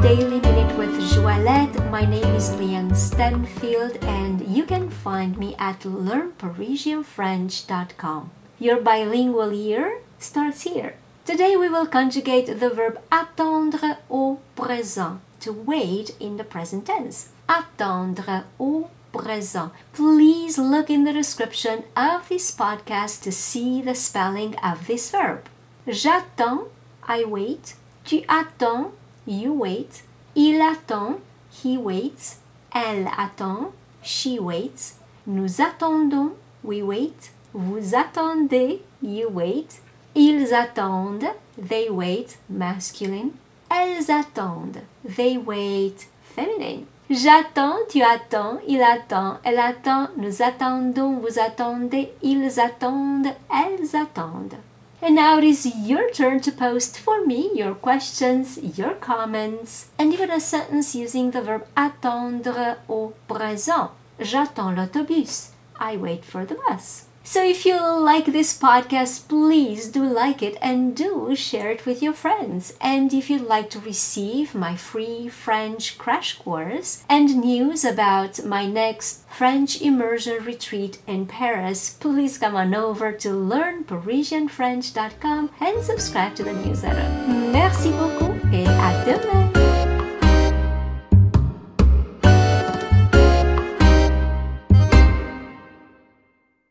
Daily Minute with Joëlette. My name is Leanne Stanfield, and you can find me at learnparisianfrench.com. Your bilingual year starts here. Today we will conjugate the verb attendre au présent, to wait in the present tense. Attendre au présent. Please look in the description of this podcast to see the spelling of this verb. J'attends, I wait. Tu attends, you wait. Il attend, he waits. Elle attend, she waits. Nous attendons, we wait. Vous attendez, you wait. Ils attendent, they wait, masculine. Elles attendent, they wait, feminine. J'attends, tu attends, il attend, elle attend, nous attendons, vous attendez, ils attendent, elles attendent. And now it is your turn to post for me your questions, your comments, and even a sentence using the verb attendre au présent. J'attends l'autobus. I wait for the bus. So if you like this podcast, please do like it and do share it with your friends. And if you'd like to receive my free French crash course and news about my next French immersion retreat in Paris, please come on over to learnparisianfrench.com and subscribe to the newsletter. Merci beaucoup et à demain!